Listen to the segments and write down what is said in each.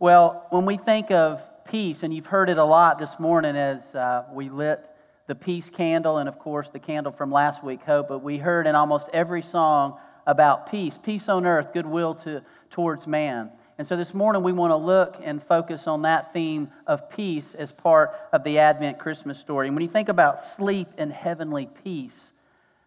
Well, when we think of peace, and you've heard it a lot this morning as uh, we lit the peace candle, and of course the candle from last week, Hope, but we heard in almost every song about peace peace on earth, goodwill to, towards man. And so this morning we want to look and focus on that theme of peace as part of the Advent Christmas story. And when you think about sleep and heavenly peace,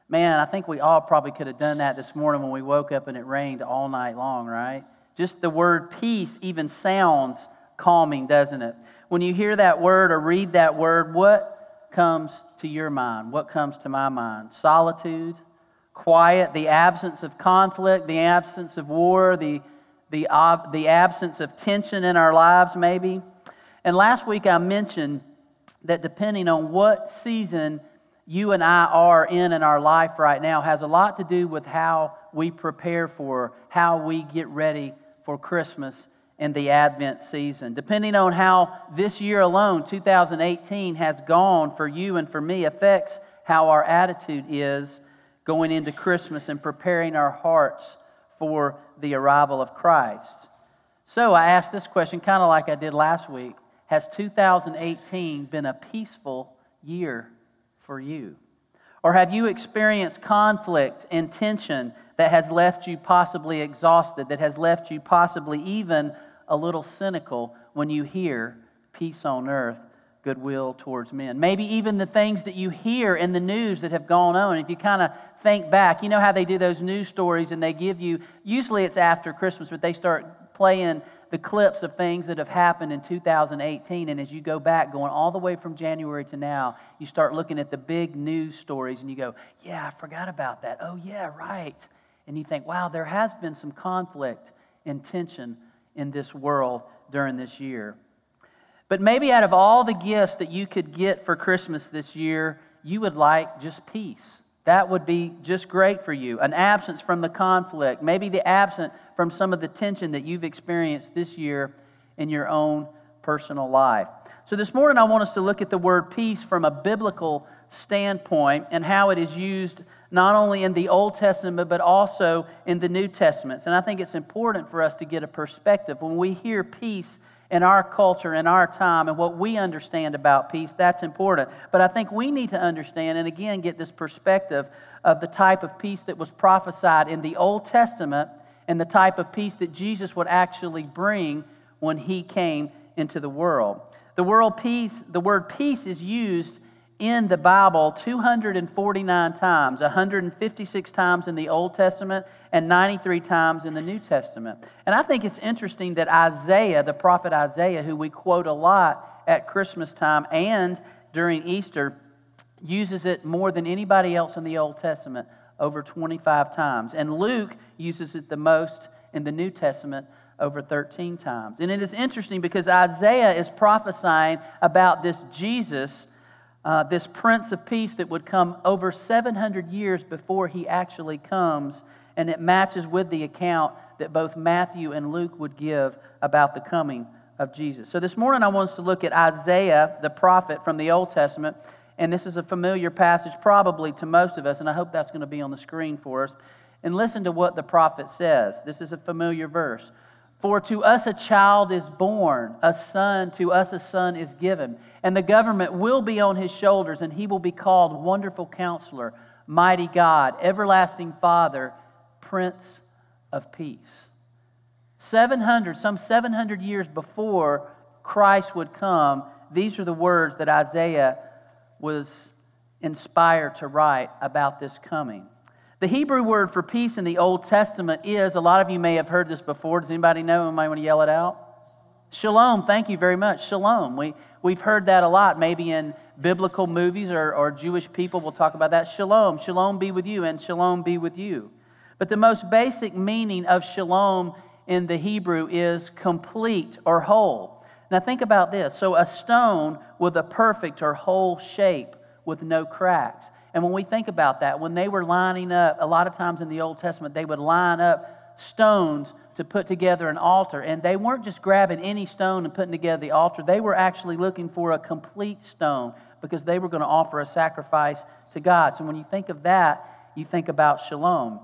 man, I think we all probably could have done that this morning when we woke up and it rained all night long, right? Just the word peace even sounds calming, doesn't it? When you hear that word or read that word, what comes to your mind? What comes to my mind? Solitude, quiet, the absence of conflict, the absence of war, the, the, uh, the absence of tension in our lives, maybe. And last week I mentioned that depending on what season you and I are in in our life right now has a lot to do with how we prepare for, how we get ready for Christmas and the Advent season. Depending on how this year alone, 2018, has gone for you and for me, affects how our attitude is going into Christmas and preparing our hearts for the arrival of Christ. So I asked this question kind of like I did last week Has 2018 been a peaceful year for you? Or have you experienced conflict and tension that has left you possibly exhausted, that has left you possibly even a little cynical when you hear peace on earth, goodwill towards men. Maybe even the things that you hear in the news that have gone on. If you kind of think back, you know how they do those news stories and they give you, usually it's after Christmas, but they start playing the clips of things that have happened in 2018. And as you go back, going all the way from January to now, you start looking at the big news stories and you go, yeah, I forgot about that. Oh, yeah, right and you think, wow, there has been some conflict and tension in this world during this year. But maybe out of all the gifts that you could get for Christmas this year, you would like just peace. That would be just great for you. An absence from the conflict, maybe the absence from some of the tension that you've experienced this year in your own personal life. So, this morning I want us to look at the word peace from a biblical standpoint and how it is used not only in the Old Testament, but also in the New Testaments. And I think it's important for us to get a perspective. When we hear peace in our culture, in our time, and what we understand about peace, that's important. But I think we need to understand, and again, get this perspective of the type of peace that was prophesied in the Old Testament and the type of peace that Jesus would actually bring when he came into the world. The, world peace, the word peace is used in the Bible 249 times, 156 times in the Old Testament and 93 times in the New Testament. And I think it's interesting that Isaiah, the prophet Isaiah, who we quote a lot at Christmas time and during Easter, uses it more than anybody else in the Old Testament, over 25 times. And Luke uses it the most in the New Testament, over 13 times. And it is interesting because Isaiah is prophesying about this Jesus uh, this Prince of Peace that would come over 700 years before he actually comes, and it matches with the account that both Matthew and Luke would give about the coming of Jesus. So this morning I want us to look at Isaiah, the prophet from the Old Testament, and this is a familiar passage probably to most of us, and I hope that's going to be on the screen for us. And listen to what the prophet says. This is a familiar verse. For to us a child is born, a son, to us a son is given and the government will be on his shoulders, and he will be called Wonderful Counselor, Mighty God, Everlasting Father, Prince of Peace. 700, some 700 years before Christ would come, these are the words that Isaiah was inspired to write about this coming. The Hebrew word for peace in the Old Testament is, a lot of you may have heard this before. Does anybody know? Anybody want to yell it out? Shalom. Thank you very much. Shalom. We, We've heard that a lot, maybe in biblical movies or, or Jewish people will talk about that. Shalom, shalom be with you, and shalom be with you. But the most basic meaning of shalom in the Hebrew is complete or whole. Now think about this. So a stone with a perfect or whole shape with no cracks. And when we think about that, when they were lining up, a lot of times in the Old Testament, they would line up stones to put together an altar. And they weren't just grabbing any stone and putting together the altar, they were actually looking for a complete stone because they were going to offer a sacrifice to God. So when you think of that, you think about shalom.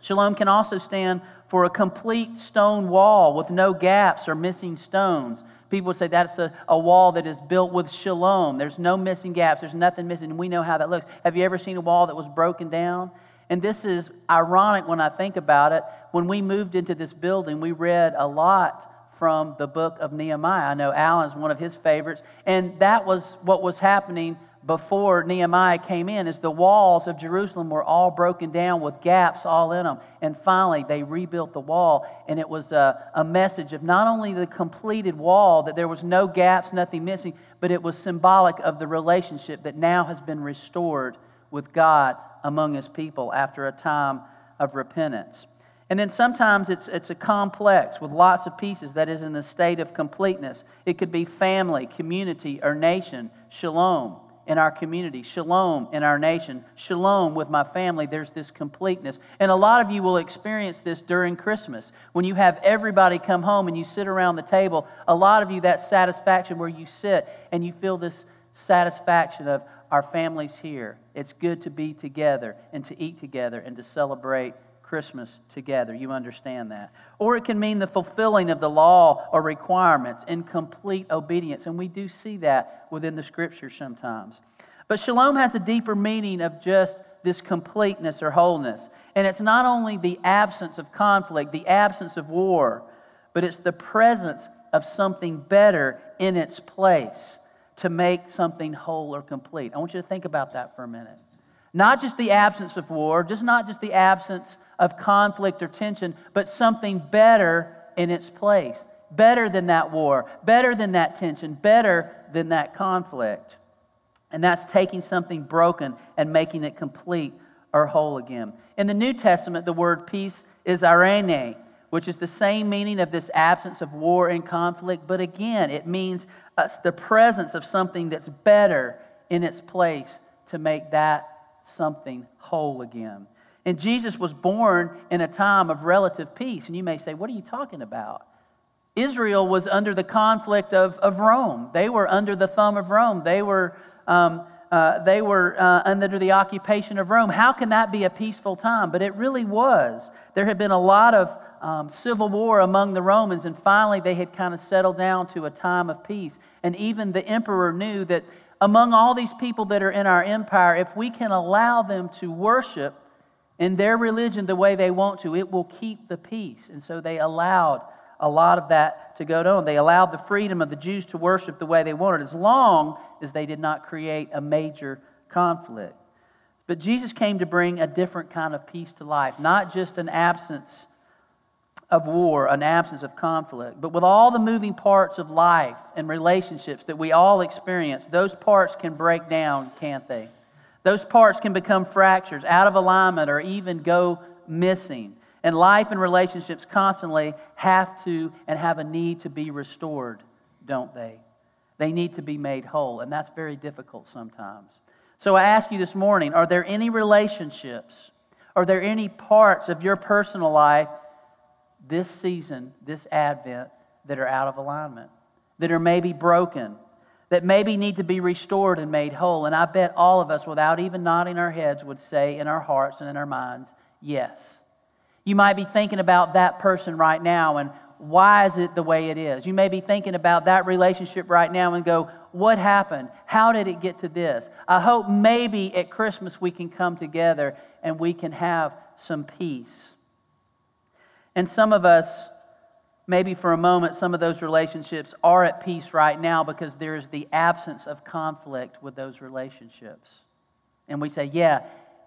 Shalom can also stand for a complete stone wall with no gaps or missing stones. People would say that's a, a wall that is built with shalom. There's no missing gaps, there's nothing missing, and we know how that looks. Have you ever seen a wall that was broken down? And this is ironic when I think about it. When we moved into this building, we read a lot from the book of Nehemiah. I know Alan's one of his favorites, and that was what was happening before Nehemiah came in is the walls of Jerusalem were all broken down with gaps all in them. And finally, they rebuilt the wall, and it was a, a message of not only the completed wall, that there was no gaps, nothing missing, but it was symbolic of the relationship that now has been restored with God among his people after a time of repentance. And then sometimes it's, it's a complex with lots of pieces that is in a state of completeness. It could be family, community, or nation, shalom in our community, shalom in our nation, shalom with my family. There's this completeness. And a lot of you will experience this during Christmas. When you have everybody come home and you sit around the table, a lot of you, that satisfaction where you sit and you feel this satisfaction of our families here. It's good to be together and to eat together and to celebrate Christmas together. You understand that. Or it can mean the fulfilling of the law or requirements in complete obedience. And we do see that within the scriptures sometimes. But shalom has a deeper meaning of just this completeness or wholeness. And it's not only the absence of conflict, the absence of war, but it's the presence of something better in its place to make something whole or complete. I want you to think about that for a minute. Not just the absence of war, just not just the absence of conflict or tension, but something better in its place. Better than that war, better than that tension, better than that conflict. And that's taking something broken and making it complete or whole again. In the New Testament, the word peace is eirene, which is the same meaning of this absence of war and conflict, but again, it means uh, the presence of something that's better in its place to make that something whole again. And Jesus was born in a time of relative peace. And you may say, What are you talking about? Israel was under the conflict of, of Rome. They were under the thumb of Rome. They were, um, uh, they were uh, under the occupation of Rome. How can that be a peaceful time? But it really was. There had been a lot of um, civil war among the Romans, and finally they had kind of settled down to a time of peace. And even the emperor knew that among all these people that are in our empire, if we can allow them to worship in their religion the way they want to, it will keep the peace. And so they allowed a lot of that to go on. They allowed the freedom of the Jews to worship the way they wanted, as long as they did not create a major conflict. But Jesus came to bring a different kind of peace to life, not just an absence of war, an absence of conflict, but with all the moving parts of life and relationships that we all experience, those parts can break down, can't they? Those parts can become fractures, out of alignment, or even go missing. And life and relationships constantly have to and have a need to be restored, don't they? They need to be made whole, and that's very difficult sometimes. So I ask you this morning are there any relationships, are there any parts of your personal life this season, this Advent, that are out of alignment, that are maybe broken, that maybe need to be restored and made whole. And I bet all of us, without even nodding our heads, would say in our hearts and in our minds, yes. You might be thinking about that person right now and why is it the way it is? You may be thinking about that relationship right now and go, what happened? How did it get to this? I hope maybe at Christmas we can come together and we can have some peace. And some of us maybe for a moment, some of those relationships are at peace right now because there is the absence of conflict with those relationships. And we say, yeah,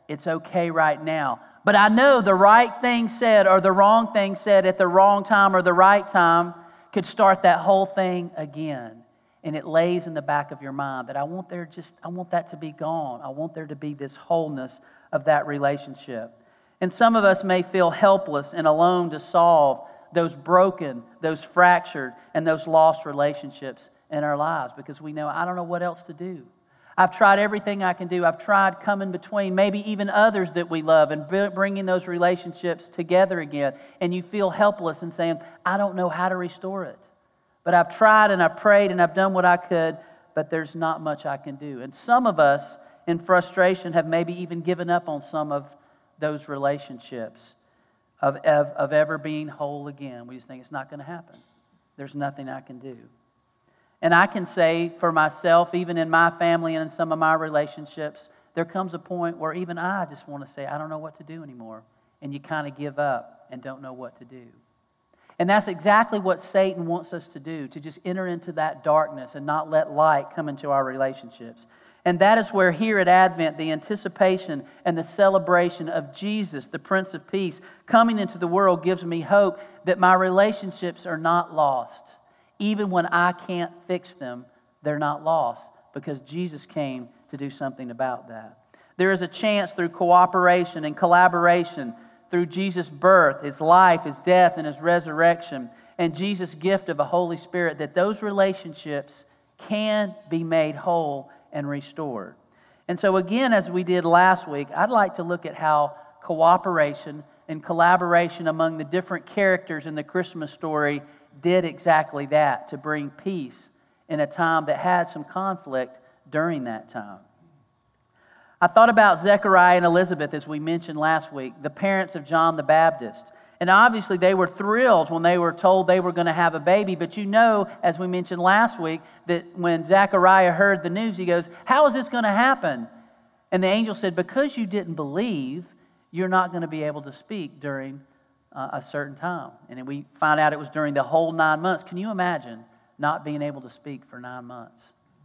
it's okay right now. But I know the right thing said or the wrong thing said at the wrong time or the right time could start that whole thing again. And it lays in the back of your mind that I want there just I want that to be gone. I want there to be this wholeness of that relationship. And some of us may feel helpless and alone to solve those broken, those fractured, and those lost relationships in our lives because we know I don't know what else to do. I've tried everything I can do. I've tried coming between maybe even others that we love and bringing those relationships together again. And you feel helpless and saying, I don't know how to restore it. But I've tried and I've prayed and I've done what I could, but there's not much I can do. And some of us, in frustration, have maybe even given up on some of those relationships. of, of, of ever being whole again. We just think it's not going to happen. There's nothing I can do. And I can say for myself, even in my family and in some of my relationships, there comes a point where even I just want to say, I don't know what to do anymore. And you kind of give up and don't know what to do. And that's exactly what Satan wants us to do, to just enter into that darkness and not let light come into our relationships. And that is where here at Advent, the anticipation and the celebration of Jesus, the Prince of Peace, coming into the world gives me hope that my relationships are not lost. Even when I can't fix them, they're not lost because Jesus came to do something about that. There is a chance through cooperation and collaboration through Jesus' birth, his life, his death, and his resurrection, and Jesus' gift of a Holy Spirit, that those relationships can be made whole and restored. And so, again, as we did last week, I'd like to look at how cooperation and collaboration among the different characters in the Christmas story did exactly that to bring peace in a time that had some conflict during that time. I thought about Zechariah and Elizabeth, as we mentioned last week, the parents of John the Baptist. And obviously, they were thrilled when they were told they were going to have a baby. But you know, as we mentioned last week, that when Zechariah heard the news, he goes, How is this going to happen? And the angel said, Because you didn't believe, you're not going to be able to speak during uh, a certain time. And we found out it was during the whole nine months. Can you imagine not being able to speak for nine months?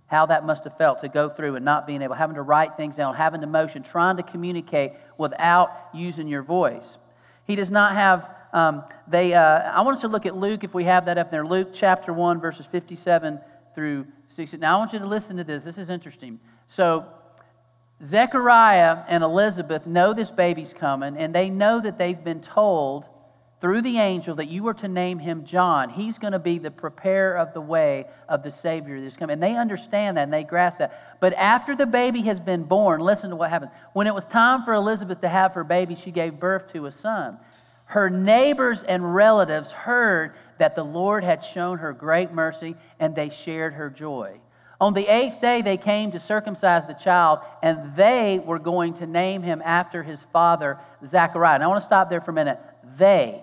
how that must have felt to go through and not being able, having to write things down, having to motion, trying to communicate without using your voice. He does not have, um, they, uh, I want us to look at Luke, if we have that up there, Luke chapter 1, verses 57 through 60. Now, I want you to listen to this. This is interesting. So, Zechariah and Elizabeth know this baby's coming, and they know that they've been told through the angel that you were to name him John. He's going to be the preparer of the way of the Savior that's coming. And they understand that and they grasp that. But after the baby has been born, listen to what happens. When it was time for Elizabeth to have her baby, she gave birth to a son. Her neighbors and relatives heard that the Lord had shown her great mercy and they shared her joy. On the eighth day, they came to circumcise the child, and they were going to name him after his father, Zechariah. And I want to stop there for a minute. They.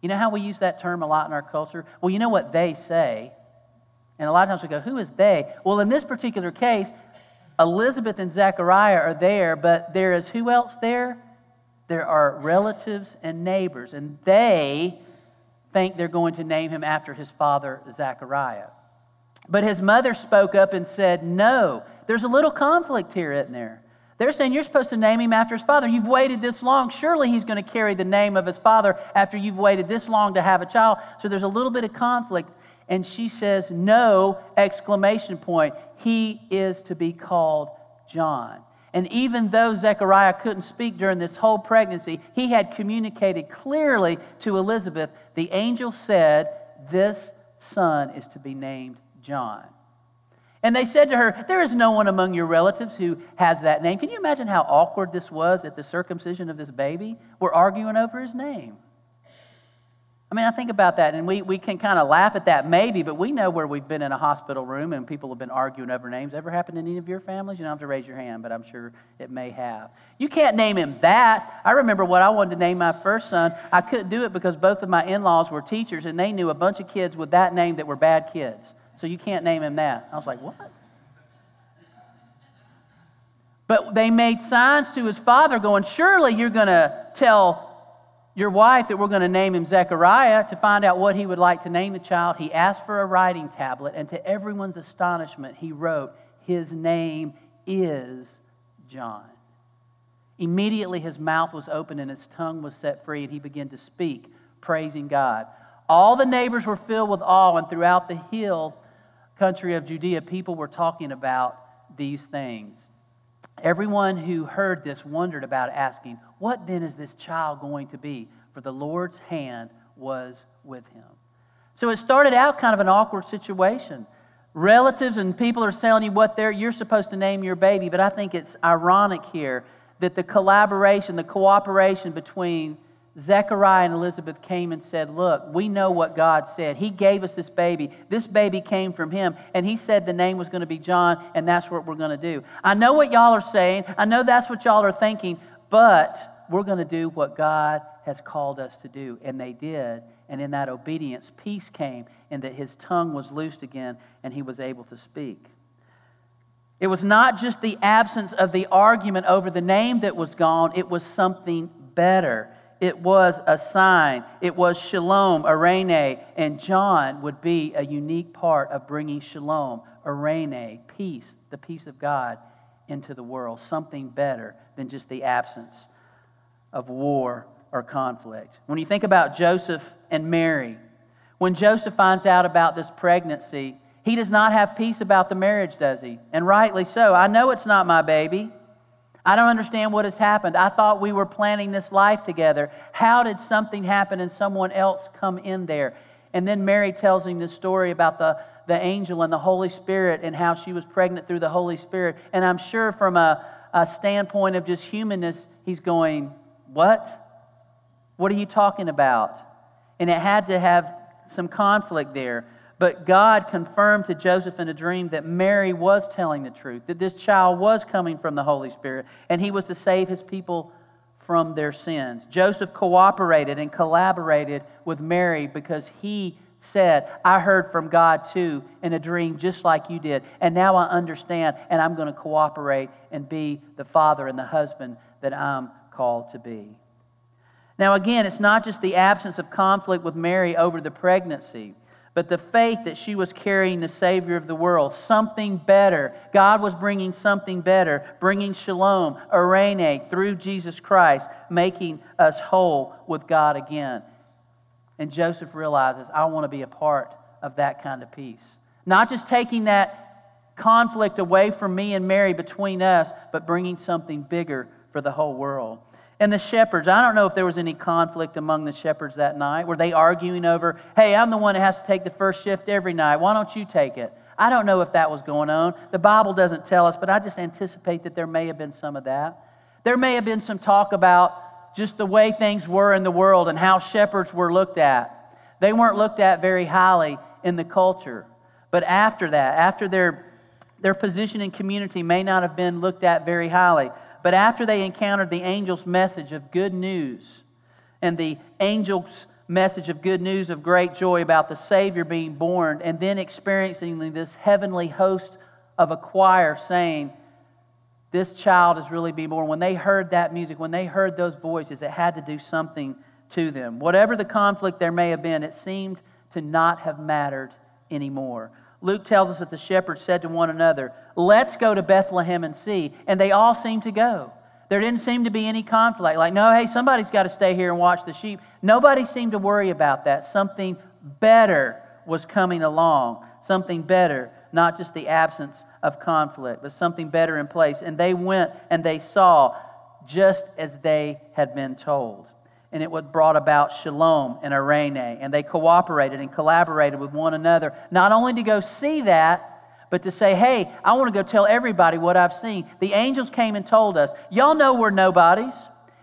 You know how we use that term a lot in our culture? Well, you know what they say. And a lot of times we go, who is they? Well, in this particular case, Elizabeth and Zechariah are there, but there is who else there? There are relatives and neighbors, and they think they're going to name him after his father, Zechariah. But his mother spoke up and said, No, there's a little conflict here, isn't there? They're saying you're supposed to name him after his father. You've waited this long. Surely he's going to carry the name of his father after you've waited this long to have a child. So there's a little bit of conflict. And she says, No! Exclamation point. He is to be called John. And even though Zechariah couldn't speak during this whole pregnancy, he had communicated clearly to Elizabeth. The angel said, This son is to be named John. And they said to her, There is no one among your relatives who has that name. Can you imagine how awkward this was at the circumcision of this baby? We're arguing over his name. I mean, I think about that, and we, we can kind of laugh at that maybe, but we know where we've been in a hospital room and people have been arguing over names. Ever happened in any of your families? You don't have to raise your hand, but I'm sure it may have. You can't name him that. I remember what I wanted to name my first son. I couldn't do it because both of my in laws were teachers, and they knew a bunch of kids with that name that were bad kids. So you can't name him that. I was like, what? But they made signs to his father, going, Surely you're going to tell your wife that we're going to name him Zechariah to find out what he would like to name the child. He asked for a writing tablet, and to everyone's astonishment, he wrote, His name is John. Immediately his mouth was opened and his tongue was set free, and he began to speak, praising God. All the neighbors were filled with awe, and throughout the hill country of Judea, people were talking about these things. Everyone who heard this wondered about asking, What then is this child going to be? For the Lord's hand was with him. So it started out kind of an awkward situation. Relatives and people are telling you what they're, you're supposed to name your baby, but I think it's ironic here that the collaboration, the cooperation between Zechariah and Elizabeth came and said, Look, we know what God said. He gave us this baby. This baby came from Him, and He said the name was going to be John, and that's what we're going to do. I know what y'all are saying. I know that's what y'all are thinking, but we're going to do what God has called us to do. And they did. And in that obedience, peace came, and that his tongue was loosed again, and he was able to speak. It was not just the absence of the argument over the name that was gone, it was something better. It was a sign. It was shalom, eirene, and John would be a unique part of bringing shalom, eirene, peace, the peace of God, into the world. Something better than just the absence of war or conflict. When you think about Joseph and Mary, when Joseph finds out about this pregnancy, he does not have peace about the marriage, does he? And rightly so. I know it's not my baby. I don't understand what has happened. I thought we were planning this life together. How did something happen and someone else come in there? And then Mary tells him this story about the, the angel and the Holy Spirit and how she was pregnant through the Holy Spirit. And I'm sure from a, a standpoint of just humanness, he's going, What? What are you talking about? And it had to have some conflict there. But God confirmed to Joseph in a dream that Mary was telling the truth, that this child was coming from the Holy Spirit, and he was to save his people from their sins. Joseph cooperated and collaborated with Mary because he said, I heard from God too in a dream just like you did, and now I understand, and I'm going to cooperate and be the father and the husband that I'm called to be. Now, again, it's not just the absence of conflict with Mary over the pregnancy but the faith that she was carrying the Savior of the world, something better. God was bringing something better, bringing shalom, eirene, through Jesus Christ, making us whole with God again. And Joseph realizes, I want to be a part of that kind of peace. Not just taking that conflict away from me and Mary between us, but bringing something bigger for the whole world. And the shepherds, I don't know if there was any conflict among the shepherds that night. Were they arguing over, hey, I'm the one that has to take the first shift every night. Why don't you take it? I don't know if that was going on. The Bible doesn't tell us, but I just anticipate that there may have been some of that. There may have been some talk about just the way things were in the world and how shepherds were looked at. They weren't looked at very highly in the culture. But after that, after their, their position in community may not have been looked at very highly, but after they encountered the angel's message of good news and the angel's message of good news of great joy about the Savior being born, and then experiencing this heavenly host of a choir saying, This child is really being born. When they heard that music, when they heard those voices, it had to do something to them. Whatever the conflict there may have been, it seemed to not have mattered anymore. Luke tells us that the shepherds said to one another, Let's go to Bethlehem and see. And they all seemed to go. There didn't seem to be any conflict. Like, no, hey, somebody's got to stay here and watch the sheep. Nobody seemed to worry about that. Something better was coming along. Something better, not just the absence of conflict, but something better in place. And they went and they saw just as they had been told and it was brought about shalom and eirene. And they cooperated and collaborated with one another, not only to go see that, but to say, hey, I want to go tell everybody what I've seen. The angels came and told us, y'all know we're nobodies.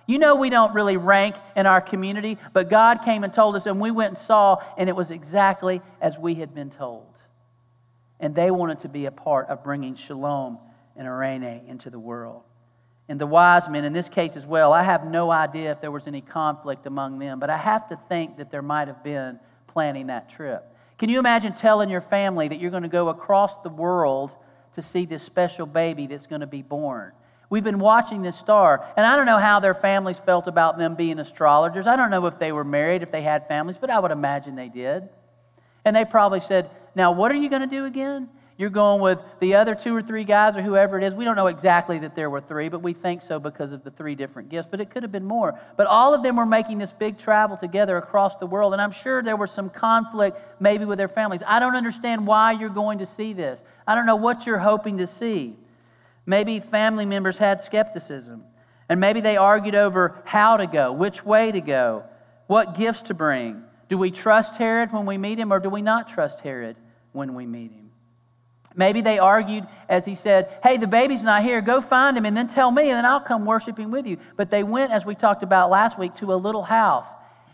You know we don't really rank in our community, but God came and told us, and we went and saw, and it was exactly as we had been told. And they wanted to be a part of bringing shalom and eirene into the world and the wise men, in this case as well, I have no idea if there was any conflict among them, but I have to think that there might have been planning that trip. Can you imagine telling your family that you're going to go across the world to see this special baby that's going to be born? We've been watching this star, and I don't know how their families felt about them being astrologers. I don't know if they were married, if they had families, but I would imagine they did. And they probably said, Now, what are you going to do again? You're going with the other two or three guys or whoever it is. We don't know exactly that there were three, but we think so because of the three different gifts. But it could have been more. But all of them were making this big travel together across the world. And I'm sure there was some conflict maybe with their families. I don't understand why you're going to see this. I don't know what you're hoping to see. Maybe family members had skepticism. And maybe they argued over how to go, which way to go, what gifts to bring. Do we trust Herod when we meet him, or do we not trust Herod when we meet him? Maybe they argued as he said, Hey, the baby's not here. Go find him and then tell me, and then I'll come worshiping with you. But they went, as we talked about last week, to a little house.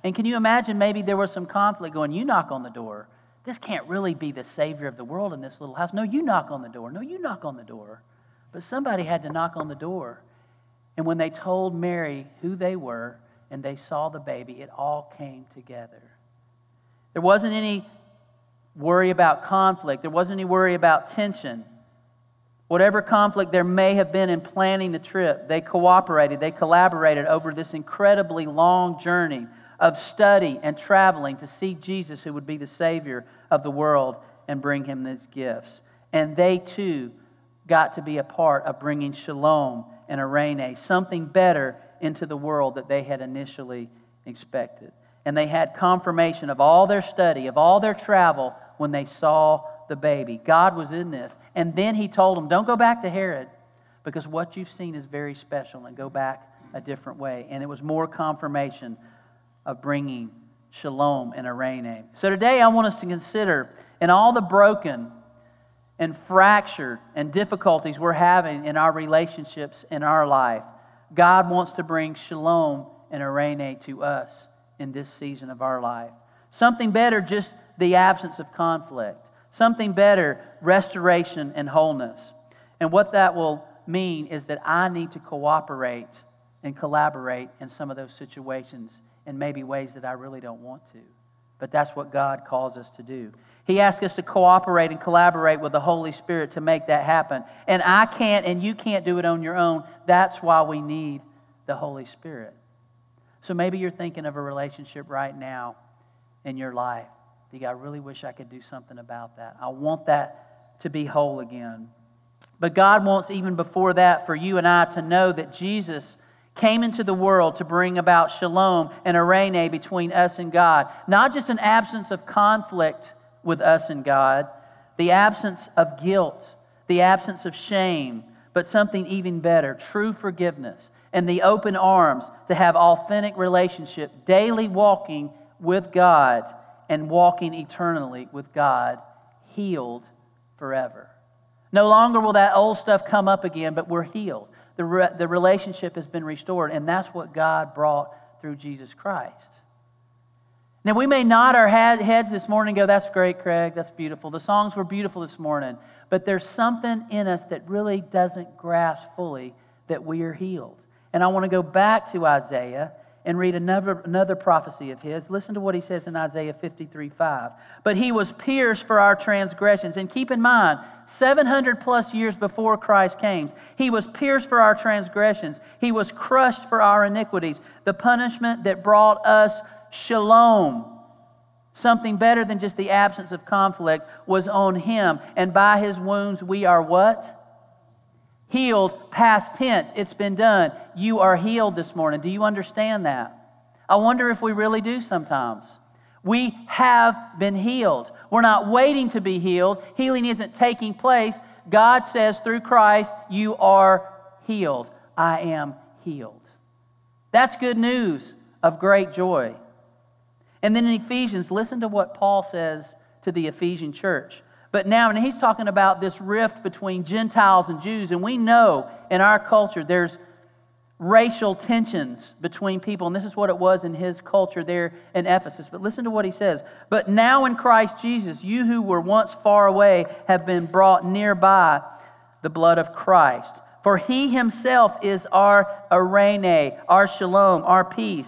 And can you imagine maybe there was some conflict going, You knock on the door. This can't really be the Savior of the world in this little house. No, you knock on the door. No, you knock on the door. But somebody had to knock on the door. And when they told Mary who they were and they saw the baby, it all came together. There wasn't any worry about conflict, there wasn't any worry about tension. Whatever conflict there may have been in planning the trip, they cooperated, they collaborated over this incredibly long journey of study and traveling to see Jesus, who would be the Savior of the world, and bring him these gifts. And they too got to be a part of bringing shalom and eirene, something better into the world that they had initially expected. And they had confirmation of all their study, of all their travel, when they saw the baby. God was in this. And then he told them, Don't go back to Herod because what you've seen is very special and go back a different way. And it was more confirmation of bringing shalom and eirene. So today I want us to consider in all the broken and fractured and difficulties we're having in our relationships in our life, God wants to bring shalom and eirene to us in this season of our life. Something better, just the absence of conflict. Something better, restoration and wholeness. And what that will mean is that I need to cooperate and collaborate in some of those situations in maybe ways that I really don't want to. But that's what God calls us to do. He asks us to cooperate and collaborate with the Holy Spirit to make that happen. And I can't and you can't do it on your own. That's why we need the Holy Spirit. So maybe you're thinking of a relationship right now in your life I really wish I could do something about that. I want that to be whole again. But God wants, even before that, for you and I to know that Jesus came into the world to bring about shalom and eirene between us and God. Not just an absence of conflict with us and God, the absence of guilt, the absence of shame, but something even better true forgiveness and the open arms to have authentic relationship, daily walking with God and walking eternally with God, healed forever. No longer will that old stuff come up again, but we're healed. The, re- the relationship has been restored, and that's what God brought through Jesus Christ. Now, we may nod our heads this morning and go, That's great, Craig. That's beautiful. The songs were beautiful this morning. But there's something in us that really doesn't grasp fully that we are healed. And I want to go back to Isaiah and read another, another prophecy of his. Listen to what he says in Isaiah 53 5. But he was pierced for our transgressions. And keep in mind, 700 plus years before Christ came, he was pierced for our transgressions. He was crushed for our iniquities. The punishment that brought us shalom, something better than just the absence of conflict, was on him. And by his wounds we are what? Healed, past tense. It's been done. You are healed this morning. Do you understand that? I wonder if we really do sometimes. We have been healed. We're not waiting to be healed. Healing isn't taking place. God says through Christ, You are healed. I am healed. That's good news of great joy. And then in Ephesians, listen to what Paul says to the Ephesian church. But now, and he's talking about this rift between Gentiles and Jews, and we know in our culture there's racial tensions between people, and this is what it was in his culture there in Ephesus. But listen to what he says. But now in Christ Jesus, you who were once far away have been brought near by the blood of Christ. For he himself is our eirene, our shalom, our peace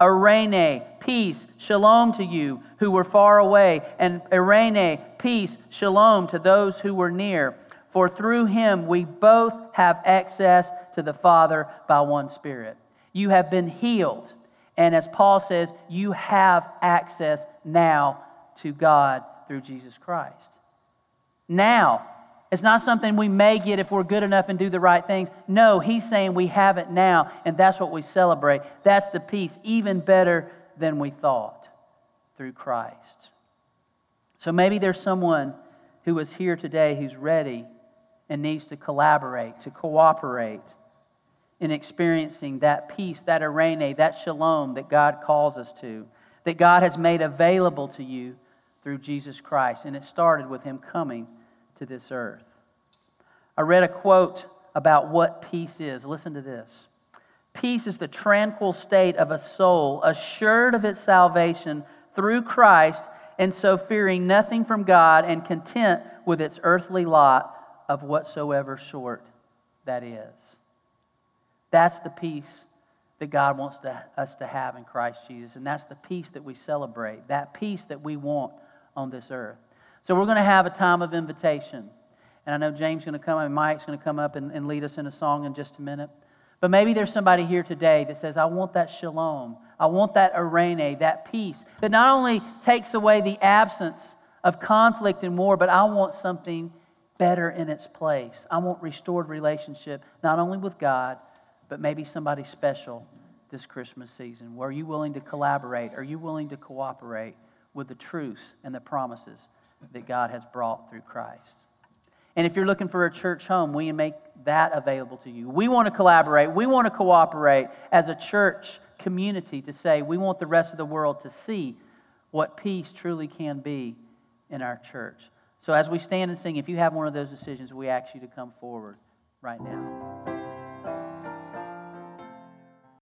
eirene, peace, shalom to you who were far away, and eirene, peace, shalom to those who were near. For through him we both have access to the Father by one Spirit. You have been healed. And as Paul says, you have access now to God through Jesus Christ. Now, it's not something we may get if we're good enough and do the right things. No, he's saying we have it now, and that's what we celebrate. That's the peace, even better than we thought through Christ. So maybe there's someone who is here today who's ready and needs to collaborate, to cooperate in experiencing that peace, that eirene, that shalom that God calls us to, that God has made available to you through Jesus Christ. And it started with Him coming to this earth. I read a quote about what peace is. Listen to this. Peace is the tranquil state of a soul assured of its salvation through Christ, and so fearing nothing from God and content with its earthly lot of whatsoever sort that is. That's the peace that God wants to, us to have in Christ Jesus. And that's the peace that we celebrate, that peace that we want on this earth. So we're going to have a time of invitation. And I know James is going to come and Mike's going to come up and, and lead us in a song in just a minute. But maybe there's somebody here today that says, I want that shalom. I want that eirene, that peace that not only takes away the absence of conflict and war, but I want something better in its place. I want restored relationship, not only with God, but maybe somebody special this Christmas season. Were you willing to collaborate? Are you willing to cooperate with the truths and the promises that God has brought through Christ? And if you're looking for a church home, we make that available to you. We want to collaborate. We want to cooperate as a church community to say we want the rest of the world to see what peace truly can be in our church. So as we stand and sing, if you have one of those decisions, we ask you to come forward right now.